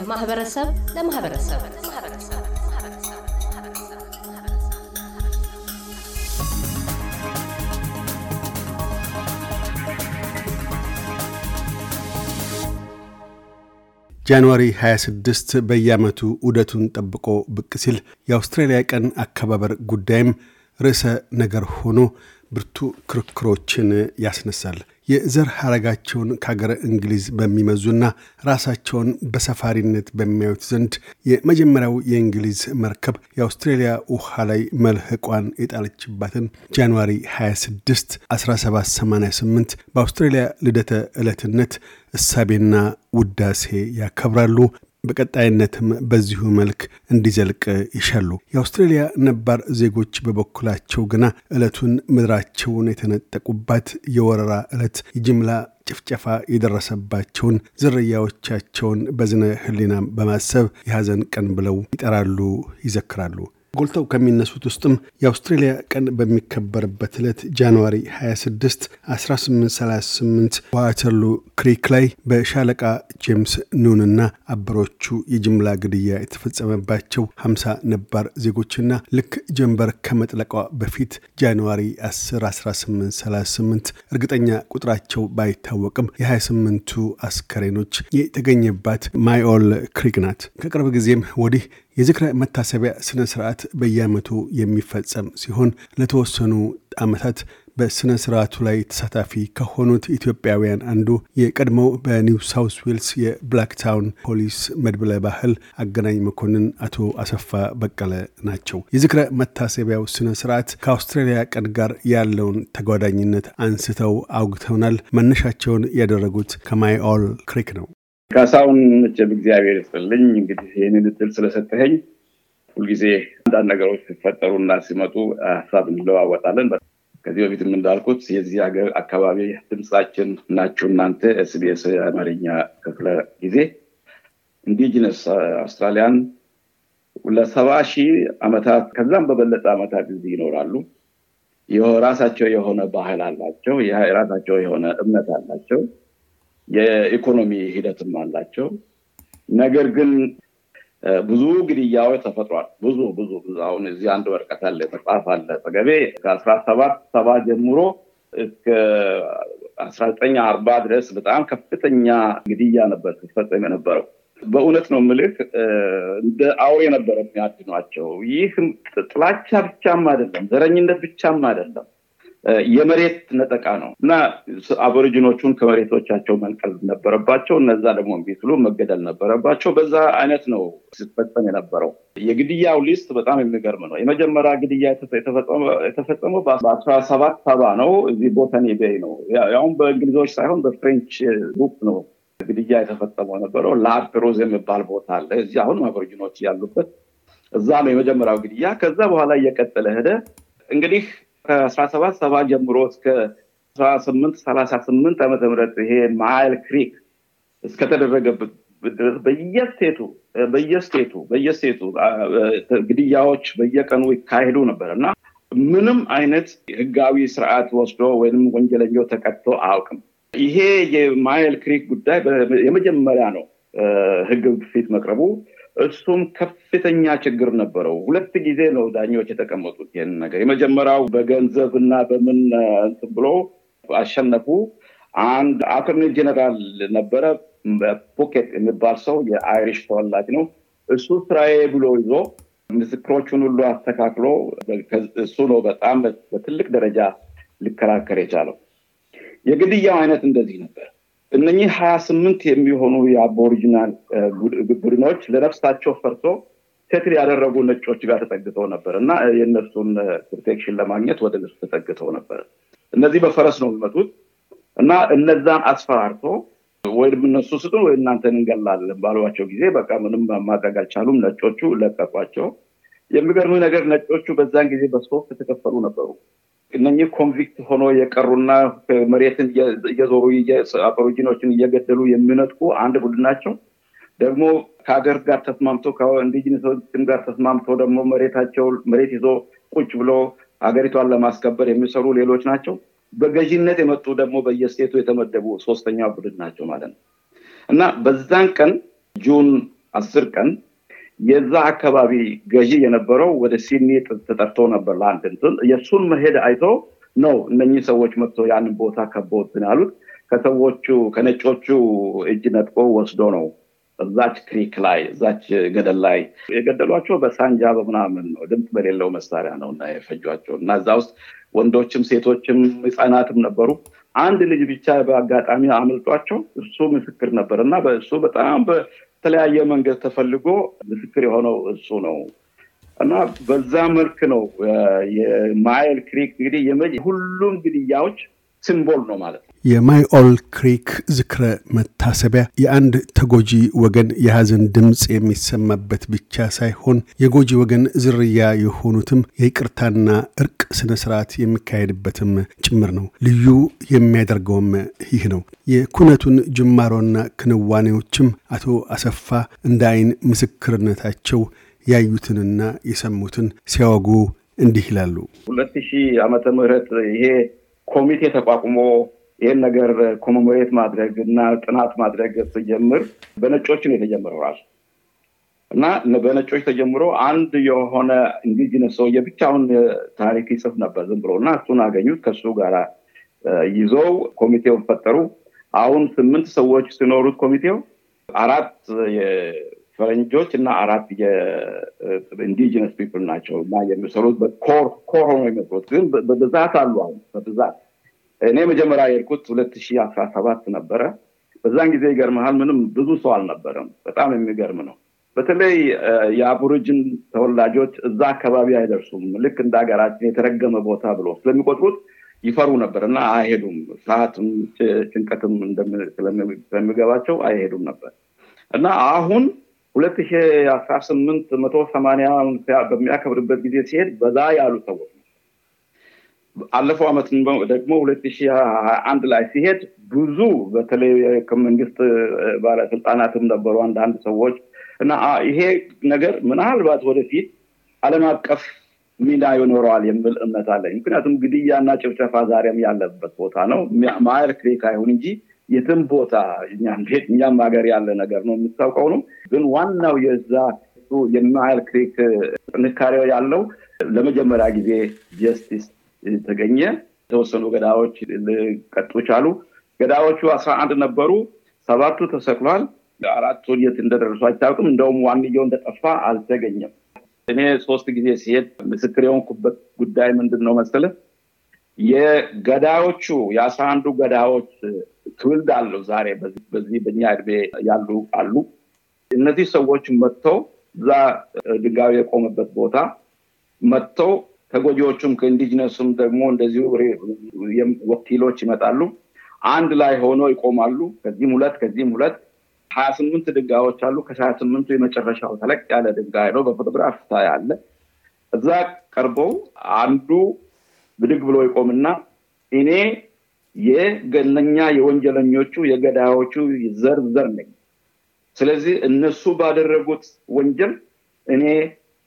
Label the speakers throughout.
Speaker 1: ከማህበረሰብ ለማህበረሰብ
Speaker 2: ጃንዋሪ 26 በየዓመቱ ዑደቱን ጠብቆ ብቅ ሲል የአውስትራሊያ ቀን አከባበር ጉዳይም ርዕሰ ነገር ሆኖ ብርቱ ክርክሮችን ያስነሳል። የዘር ሐረጋቸውን ከአገረ እንግሊዝ በሚመዙና ራሳቸውን በሰፋሪነት በሚያዩት ዘንድ የመጀመሪያው የእንግሊዝ መርከብ የአውስትሬሊያ ውሃ ላይ መልህቋን የጣለችባትን ጃንዋሪ 26 1788 በአውስትሬሊያ ልደተ ዕለትነት እሳቤና ውዳሴ ያከብራሉ። በቀጣይነትም በዚሁ መልክ እንዲዘልቅ ይሻሉ። የአውስትሬልያ ነባር ዜጎች በበኩላቸው ግና ዕለቱን ምድራቸውን የተነጠቁባት የወረራ ዕለት የጅምላ ጭፍጨፋ የደረሰባቸውን ዝርያዎቻቸውን በዝነ ህሊና በማሰብ የሐዘን ቀን ብለው ይጠራሉ፣ ይዘክራሉ። ጎልተው ከሚነሱት ውስጥም የአውስትሬልያ ቀን በሚከበርበት ዕለት ጃንዋሪ 26 1838 ዋተርሉ ክሪክ ላይ በሻለቃ ጄምስ ኑንና አበሮቹ የጅምላ ግድያ የተፈጸመባቸው 50 ነባር ዜጎችና ልክ ጀንበር ከመጥለቋ በፊት January 10 1838 እርግጠኛ ቁጥራቸው ባይታወቅም የ28ቱ አስከሬኖች የተገኘባት Myall Creek ናት። ከቅርብ ጊዜም ወዲህ የዝክረ መታሰቢያ ስነ ስርዓት በየዓመቱ የሚፈጸም ሲሆን ለተወሰኑ ዓመታት በሥነ ሥርዓቱ ላይ ተሳታፊ ከሆኑት ኢትዮጵያውያን አንዱ የቀድሞው በኒው ሳውስ ዌልስ የብላክታውን ፖሊስ መድብለ ባህል አገናኝ መኮንን አቶ አሰፋ በቀለ ናቸው። የዝክረ መታሰቢያው ስነ ስርዓት ከአውስትራሊያ ቀን ጋር ያለውን ተጓዳኝነት አንስተው አውግተውናል። መነሻቸውን ያደረጉት ከማይኦል ክሪክ ነው።
Speaker 3: ካሳሁን መቼም እግዚአብሔር ይስጥልኝ። እንግዲህ ይህንን እድል ስለሰጠኸኝ ሁልጊዜ አንዳንድ ነገሮች ሲፈጠሩና ሲመጡ ሀሳብ እንለዋወጣለን። ከዚህ በፊትም እንዳልኩት የዚህ ሀገር አካባቢ ድምፃችን ናችሁ እናንተ SBS የአማርኛ ክፍለ ጊዜ indigenous Australian ለሰባ ሺህ ዓመታት ከዛም በበለጠ ዓመታት እዚህ ይኖራሉ። ራሳቸው የሆነ ባህል አላቸው። የራሳቸው የሆነ እምነት አላቸው። የኢኮኖሚ ሂደትም አላቸው። ነገር ግን ብዙ ግድያዎች ተፈጥሯል። ብዙ ብዙ አሁን እዚህ አንድ ወረቀት አለ፣ መጽሐፍ አለ ጠገቤ ከአስራ ሰባት ሰባ ጀምሮ እስከ አስራ ዘጠኝ አርባ ድረስ በጣም ከፍተኛ ግድያ ነበር ሲፈጸም የነበረው። በእውነት ነው ምልክ እንደ አውሬ ነበረ የሚያድኗቸው። ይህ ጥላቻ ብቻም አይደለም፣ ዘረኝነት ብቻም አይደለም የመሬት ነጠቃ ነው እና አቦሪጂኖቹን ከመሬቶቻቸው መንቀል ነበረባቸው። እነዛ ደግሞ እምቢ መገደል ነበረባቸው። በዛ አይነት ነው ሲፈጸም የነበረው። የግድያው list በጣም የሚገርም ነው። የመጀመሪያ ግድያ የተፈጸመው በአስራ ሰባት ሰባ ነው። እዚህ Botany Bay ነው። ያውም በእንግሊዞች ሳይሆን በ French group ነው ግድያ የተፈጸመው የነበረው። La Perouse የሚባል ቦታ አለ እዚህ አሁን አቦሪጂኖች ያሉበት እዛ ነው የመጀመሪያው ግድያ። ከዛ በኋላ እየቀጠለ ሄደ እንግዲህ ከአስራ ሰባት ሰባ ጀምሮ እስከ አስራ ስምንት ሰላሳ ስምንት ዓመተ ምህረት ይሄ ማይል ክሪክ እስከተደረገበት ድረስ በየስቴቱ በየስቴቱ በየስቴቱ ግድያዎች በየቀኑ ይካሄዱ ነበር እና ምንም አይነት ህጋዊ ስርዓት ወስዶ ወይም ወንጀለኛው ተቀጥቶ አያውቅም። ይሄ የማይል ክሪክ ጉዳይ የመጀመሪያ ነው ህግ ፊት መቅረቡ። እሱም ከፍተኛ ችግር ነበረው። ሁለት ጊዜ ነው ዳኞች የተቀመጡት ይህን ነገር። የመጀመሪያው በገንዘብ እና በምን እንትን ብሎ አሸነፉ። አንድ አቶርኒ ጀነራል ነበረ ፖኬት የሚባል ሰው የአይሪሽ ተወላጅ ነው። እሱ ስራዬ ብሎ ይዞ ምስክሮቹን ሁሉ አስተካክሎ እሱ ነው በጣም በትልቅ ደረጃ ሊከራከር የቻለው። የግድያው አይነት እንደዚህ ነበር። እነኚህ ሀያ ስምንት የሚሆኑ የአቦሪጂናል ቡድኖች ለነፍሳቸው ፈርቶ ሴትል ያደረጉ ነጮች ጋር ተጠግተው ነበር እና የእነሱን protection ለማግኘት ወደ እነሱ ተጠግተው ነበር። እነዚህ በፈረስ ነው የሚመጡት እና እነዛን አስፈራርቶ ወይም እነሱ ስጡን ወይ እናንተን እንገላለን ባሏቸው ጊዜ በቃ ምንም ማድረግ አልቻሉም። ነጮቹ ለቀቋቸው። የሚገርም ነገር ነጮቹ በዛን ጊዜ በሶስት የተከፈሉ ነበሩ። እነኚህ convict ሆኖ የቀሩና መሬትን እየዞሩ አቦሪጂኖችን እየገደሉ የሚነጥቁ አንድ ቡድን ናቸው። ደግሞ ከሀገር ጋር ተስማምቶ ከኢንዲጂነሶችም ጋር ተስማምቶ ደግሞ መሬታቸው መሬት ይዞ ቁጭ ብሎ ሀገሪቷን ለማስከበር የሚሰሩ ሌሎች ናቸው። በገዥነት የመጡ ደግሞ በየስቴቱ የተመደቡ ሶስተኛ ቡድን ናቸው ማለት ነው እና በዛን ቀን ጁን አስር ቀን የዛ አካባቢ ገዢ የነበረው ወደ ሲድኒ ተጠርቶ ነበር ለአንድ እንትን። የእሱን መሄድ አይቶ ነው እነኚህ ሰዎች መጥቶ ያንን ቦታ ከቦትን ያሉት። ከሰዎቹ ከነጮቹ እጅ ነጥቆ ወስዶ ነው እዛች ክሪክ ላይ እዛች ገደል ላይ የገደሏቸው። በሳንጃ በምናምን ነው ድምፅ በሌለው መሳሪያ ነው እና የፈጇቸው እና እዛ ውስጥ ወንዶችም ሴቶችም ህፃናትም ነበሩ። አንድ ልጅ ብቻ በአጋጣሚ አምልጧቸው። እሱ ምስክር ነበር እና በእሱ በጣም በተለያየ መንገድ ተፈልጎ ምስክር የሆነው እሱ ነው። እና በዛ መልክ ነው የማይል ክሪክ እንግዲህ ሁሉም ግድያዎች ሲምቦል ነው ማለት ነው
Speaker 2: የማይኦል ክሪክ ዝክረ መታሰቢያ የአንድ ተጎጂ ወገን የሐዘን ድምፅ የሚሰማበት ብቻ ሳይሆን የጎጂ ወገን ዝርያ የሆኑትም የይቅርታና እርቅ ስነ ስርዓት የሚካሄድበትም ጭምር ነው። ልዩ የሚያደርገውም ይህ ነው። የኩነቱን ጅማሮና ክንዋኔዎችም አቶ አሰፋ እንደ አይን ምስክርነታቸው ያዩትንና የሰሙትን ሲያወጉ እንዲህ ይላሉ።
Speaker 3: ሁለት ሺህ ዓመተ ምህረት ይሄ ኮሚቴ ተቋቁሞ ይህን ነገር commemorate ማድረግ እና ጥናት ማድረግ ሲጀምር በነጮች የተጀመረው ራሱ። እና በነጮች ተጀምሮ አንድ የሆነ Indigenous ሰውዬ ብቻውን ታሪክ ይጽፍ ነበር ዝም ብሎ እና እሱን አገኙት ከሱ ጋር ይዘው ኮሚቴውን ፈጠሩ። አሁን ስምንት ሰዎች ሲኖሩት ኮሚቴው አራት የፈረንጆች እና አራት የ Indigenous people ናቸው እና የሚሰሩት core ሆኖ የሚሰሩት ግን በብዛት አሉ አሁን በብዛት። እኔ መጀመሪያ የሄድኩት ሁለት ሺህ አስራ ሰባት ነበረ። በዛን ጊዜ ይገርመሃል ምንም ብዙ ሰው አልነበረም። በጣም የሚገርም ነው። በተለይ የአቦሪጅን ተወላጆች እዛ አካባቢ አይደርሱም። ልክ እንደ ሀገራችን የተረገመ ቦታ ብሎ ስለሚቆጥሩት ይፈሩ ነበር እና አይሄዱም። ሰዓትም ጭንቀትም ስለሚገባቸው አይሄዱም ነበር። እና አሁን ሁለት ሺ አስራ ስምንት መቶ ሰማኒያ በሚያከብርበት ጊዜ ሲሄድ በዛ ያሉ ሰዎች አለፈው አመት ደግሞ ሁለት ሺ አንድ ላይ ሲሄድ ብዙ በተለይ ከመንግስት ባለስልጣናትም ነበሩ አንዳንድ ሰዎች እና ይሄ ነገር ምናልባት ወደፊት አለም አቀፍ ሚና ይኖረዋል የሚል እምነት አለኝ። ምክንያቱም ግድያና ጭፍጨፋ ዛሬም ያለበት ቦታ ነው። ማይል ክሪክ አይሁን እንጂ የትም ቦታ እኛም ሀገር ያለ ነገር ነው የምታውቀው ነው ግን ዋናው የዛ የማይል ክሪክ ጥንካሬው ያለው ለመጀመሪያ ጊዜ justice ተገኘ። የተወሰኑ ገዳዮች ሊቀጡ ቻሉ። ገዳዮቹ አስራ አንድ ነበሩ። ሰባቱ ተሰቅሏል። አራቱ የት እንደደረሱ አይታወቅም። እንደውም ዋናው እንደጠፋ አልተገኘም። እኔ ሶስት ጊዜ ሲሄድ ምስክር የሆንኩበት ጉዳይ ምንድን ነው መስለ የገዳዎቹ የአስራ አንዱ ገዳዎች ትውልድ አለው ዛሬ በዚህ በኛ እድሜ ያሉ አሉ እነዚህ ሰዎች መጥተው እዛ ድንጋዩ የቆመበት ቦታ መጥተው ተጎጂዎቹም ከኢንዲጅነሱም ደግሞ እንደዚሁ ወኪሎች ይመጣሉ። አንድ ላይ ሆኖ ይቆማሉ። ከዚህም ሁለት ከዚህም ሁለት ሀያ ስምንት ድንጋዮች አሉ። ከሀያ ስምንቱ የመጨረሻው ተለቅ ያለ ድንጋይ ነው። በፎቶግራፍ ያለ እዛ ቀርበው አንዱ ብድግ ብሎ ይቆምና እኔ የገነኛ የወንጀለኞቹ የገዳዮቹ ዘር ዘር ነኝ ስለዚህ እነሱ ባደረጉት ወንጀል እኔ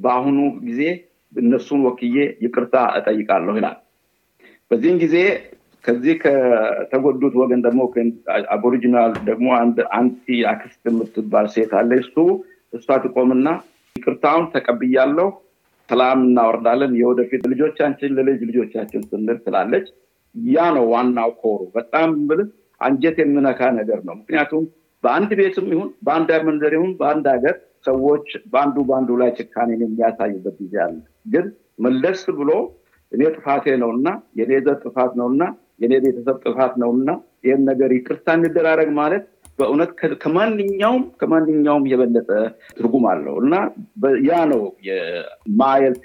Speaker 3: በአሁኑ ጊዜ እነሱን ወክዬ ይቅርታ እጠይቃለሁ ይላል። በዚህም ጊዜ ከዚህ ከተጎዱት ወገን ደግሞ Aboriginal ደግሞ auntie አክስት የምትባል ሴት አለ። እሱ እሷ ትቆምና ይቅርታውን ተቀብያለሁ ሰላም እናወርዳለን የወደፊት ልጆቻችን ለልጅ ልጆቻችን ስንል ትላለች። ያ ነው ዋናው core ኡ። በጣም ብል አንጀት የሚነካ ነገር ነው። ምክንያቱም በአንድ ቤትም ይሁን በአንድ መንደር ይሁን በአንድ ሀገር ሰዎች በአንዱ በአንዱ ላይ ጭካኔን የሚያሳዩበት ጊዜ አለ። ግን መለስ ብሎ እኔ ጥፋቴ ነውና የኔ ጥፋት ነውና የኔ ቤተሰብ ጥፋት ነውና ይህን ነገር ይቅርታ እንደራረግ ማለት በእውነት ከማንኛውም ከማንኛውም የበለጠ ትርጉም አለው እና ያ ነው የማየል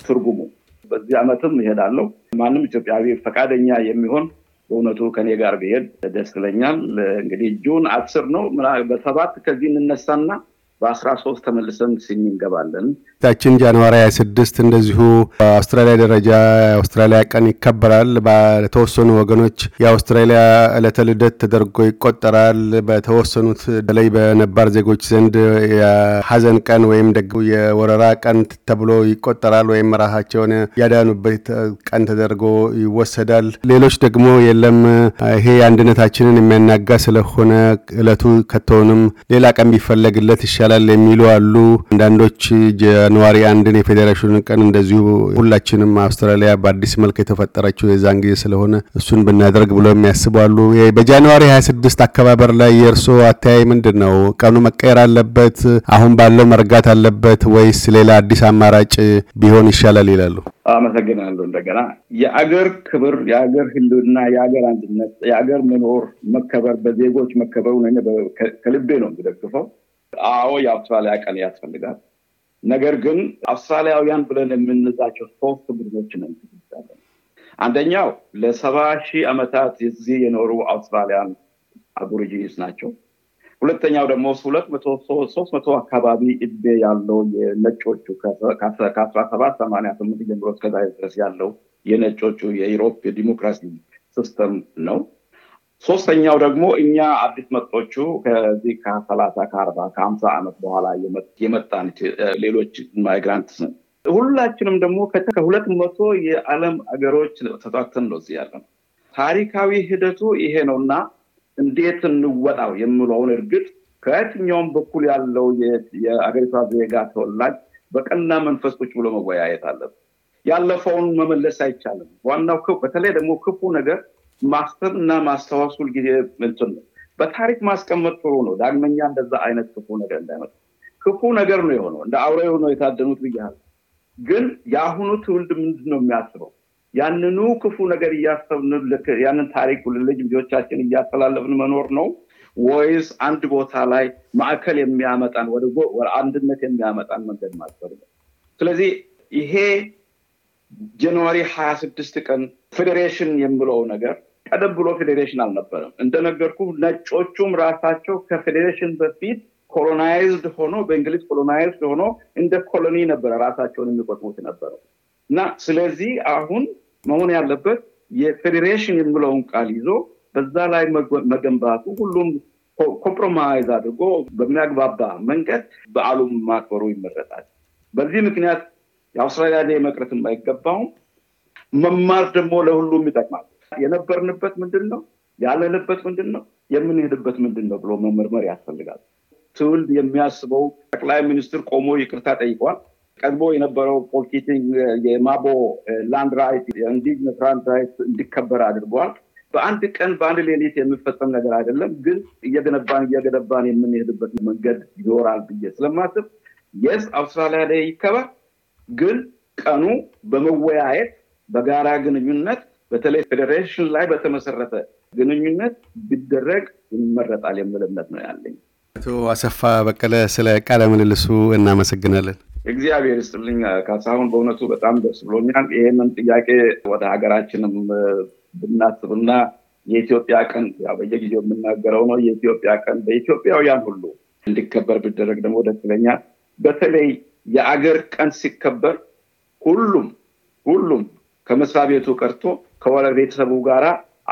Speaker 3: ትርጉሙ። በዚህ ዓመትም ይሄዳለው ማንም ኢትዮጵያዊ ፈቃደኛ የሚሆን በእውነቱ ከኔ ጋር ብሄድ ደስ ይለኛል። እንግዲህ ጁን አስር ነው። በሰባት ከዚህ እንነሳና በአስራ ሶስት ተመልሰን ሲኝ እንገባለን።
Speaker 2: ታችን ጃንዋሪ 26 እንደዚሁ በአውስትራሊያ ደረጃ የአውስትራሊያ ቀን ይከበራል። በተወሰኑ ወገኖች የአውስትራሊያ ዕለተ ልደት ተደርጎ ይቆጠራል። በተወሰኑት በተለይ በነባር ዜጎች ዘንድ የሀዘን ቀን ወይም ደግሞ የወረራ ቀን ተብሎ ይቆጠራል ወይም ራሳቸውን ያዳኑበት ቀን ተደርጎ ይወሰዳል። ሌሎች ደግሞ የለም። ይሄ አንድነታችንን የሚያናጋ ስለሆነ እለቱ ከተሆንም ሌላ ቀን ቢፈለግለት ይሻላል ይሻላል የሚሉ አሉ። አንዳንዶች ጃንዋሪ አንድን የፌዴሬሽኑ ቀን እንደዚሁ ሁላችንም አውስትራሊያ በአዲስ መልክ የተፈጠረችው የዛን ጊዜ ስለሆነ እሱን ብናደርግ ብሎ የሚያስቡ አሉ። በጃንዋሪ 26 አከባበር ላይ የእርስዎ አተያይ ምንድን ነው? ቀኑ መቀየር አለበት? አሁን ባለው መርጋት አለበት ወይስ ሌላ አዲስ አማራጭ ቢሆን ይሻላል ይላሉ?
Speaker 3: አመሰግናለሁ። እንደገና የአገር ክብር፣ የአገር ህልውና፣ የአገር አንድነት፣ የአገር መኖር መከበር፣ በዜጎች መከበሩ ከልቤ ነው የሚደግፈው። አዎ የአውስትራሊያ ቀን ያስፈልጋል። ነገር ግን አውስትራሊያውያን ብለን የምንዛቸው ሶስት ቡድኖች ነው። አንደኛው ለሰባ ሺህ ዓመታት እዚህ የኖሩ አውስትራሊያን አቦሪጂኒስ ናቸው። ሁለተኛው ደግሞ ሁለት መቶ ሶስት መቶ አካባቢ እድሜ ያለው የነጮቹ ከአስራ ሰባት ሰማንያ ስምንት ጀምሮ እስከዛ ድረስ ያለው የነጮቹ የ Europe የዲሞክራሲ system ነው። ሶስተኛው ደግሞ እኛ አዲስ መጦቹ ከዚህ ከሰላሳ ከአርባ ከሀምሳ ዓመት በኋላ የመጣን ሌሎች migrant ሁላችንም ደግሞ ከሁለት መቶ የዓለም አገሮች ተውጣጥተን ነው ያለ ታሪካዊ ሂደቱ ይሄ ነው እና እንዴት እንወጣው የምለውን እርግጥ ከየትኛውም በኩል ያለው የአገሪቷ ዜጋ ተወላጅ በቀና መንፈስ ቁጭ ብሎ መወያየት አለበት። ያለፈውን መመለስ አይቻልም። ዋናው በተለይ ደግሞ ክፉ ነገር ማሰብ እና ማስታወስ ሁልጊዜ እንትን ነው። በታሪክ ማስቀመጥ ጥሩ ነው። ዳግመኛ እንደዛ አይነት ክፉ ነገር እንዳይመጣ። ክፉ ነገር ነው የሆነው እንደ አውሬ ነው የታደኑት ብያለሁ። ግን የአሁኑ ትውልድ ምንድን ነው የሚያስበው? ያንኑ ክፉ ነገር እያሰብን ያንን ታሪክ ልጅ ልጆቻችን እያስተላለፍን መኖር ነው ወይስ አንድ ቦታ ላይ ማዕከል የሚያመጣን ወደ አንድነት የሚያመጣን መንገድ ማሰብ ነው። ስለዚህ ይሄ January ሀያ ስድስት ቀን ፌዴሬሽን የምለው ነገር ቀደም ብሎ ፌዴሬሽን አልነበረም። እንደነገርኩ ነጮቹም ራሳቸው ከፌዴሬሽን በፊት colonised ሆኖ በእንግሊዝ colonised ሆኖ እንደ colony ነበረ ራሳቸውን የሚቆጥሩት ነበረው እና ስለዚህ አሁን መሆን ያለበት የፌዴሬሽን የምለውን ቃል ይዞ በዛ ላይ መገንባቱ ሁሉም compromise አድርጎ በሚያግባባ መንገድ በዓሉም ማክበሩ ይመረጣል። በዚህ ምክንያት የ Australia Day መቅረት የማይገባውም መማር ደግሞ ለሁሉም ይጠቅማል። የነበርንበት ምንድን ነው? ያለንበት ምንድን ነው? የምንሄድበት ምንድን ነው ብሎ መመርመር ያስፈልጋል። ትውልድ የሚያስበው ጠቅላይ ሚኒስትር ቆሞ ይቅርታ ጠይቋል። ቀድሞ የነበረው ፖል ኪቲንግ የማቦ land right የ Indigenous land right እንዲከበር አድርጓል። በአንድ ቀን በአንድ ሌሊት የሚፈጸም ነገር አይደለም። ግን እየገነባን እየገነባን የምንሄድበት መንገድ ይኖራል ብዬ ስለማስብ yes አውስትራሊያ ላይ ይከበር፣ ግን ቀኑ በመወያየት በጋራ ግንኙነት በተለይ ፌዴሬሽን ላይ በተመሰረተ ግንኙነት ቢደረግ ይመረጣል የሚል እምነት ነው ያለኝ።
Speaker 2: አቶ አሰፋ በቀለ ስለ ቃለ ምልልሱ እናመሰግናለን።
Speaker 3: እግዚአብሔር ይስጥልኝ ካሳሁን፣ በእውነቱ በጣም ደስ ብሎኛል። ይህንን ጥያቄ ወደ ሀገራችንም ብናስብና የኢትዮጵያ ቀን በየጊዜው የምናገረው ነው። የኢትዮጵያ ቀን በኢትዮጵያውያን ሁሉ እንዲከበር ቢደረግ ደግሞ ደስ ይለኛል። በተለይ የአገር ቀን ሲከበር ሁሉም ሁሉም ከመስሪያ ቤቱ ቀርቶ ከወረ ቤተሰቡ ጋራ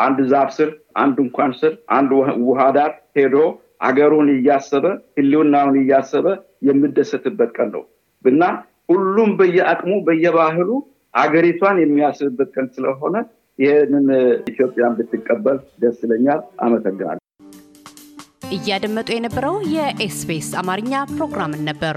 Speaker 3: አንድ ዛፍ ስር፣ አንድ እንኳን ስር፣ አንድ ውሃ ዳር ሄዶ አገሩን እያሰበ ህልውናውን እያሰበ የሚደሰትበት ቀን ነው እና ሁሉም በየአቅሙ በየባህሉ አገሪቷን የሚያስብበት ቀን ስለሆነ ይህንን ኢትዮጵያን ብትቀበል ደስ ይለኛል። አመሰግናለሁ።
Speaker 1: እያደመጡ የነበረው የኤስቢኤስ አማርኛ ፕሮግራምን ነበር።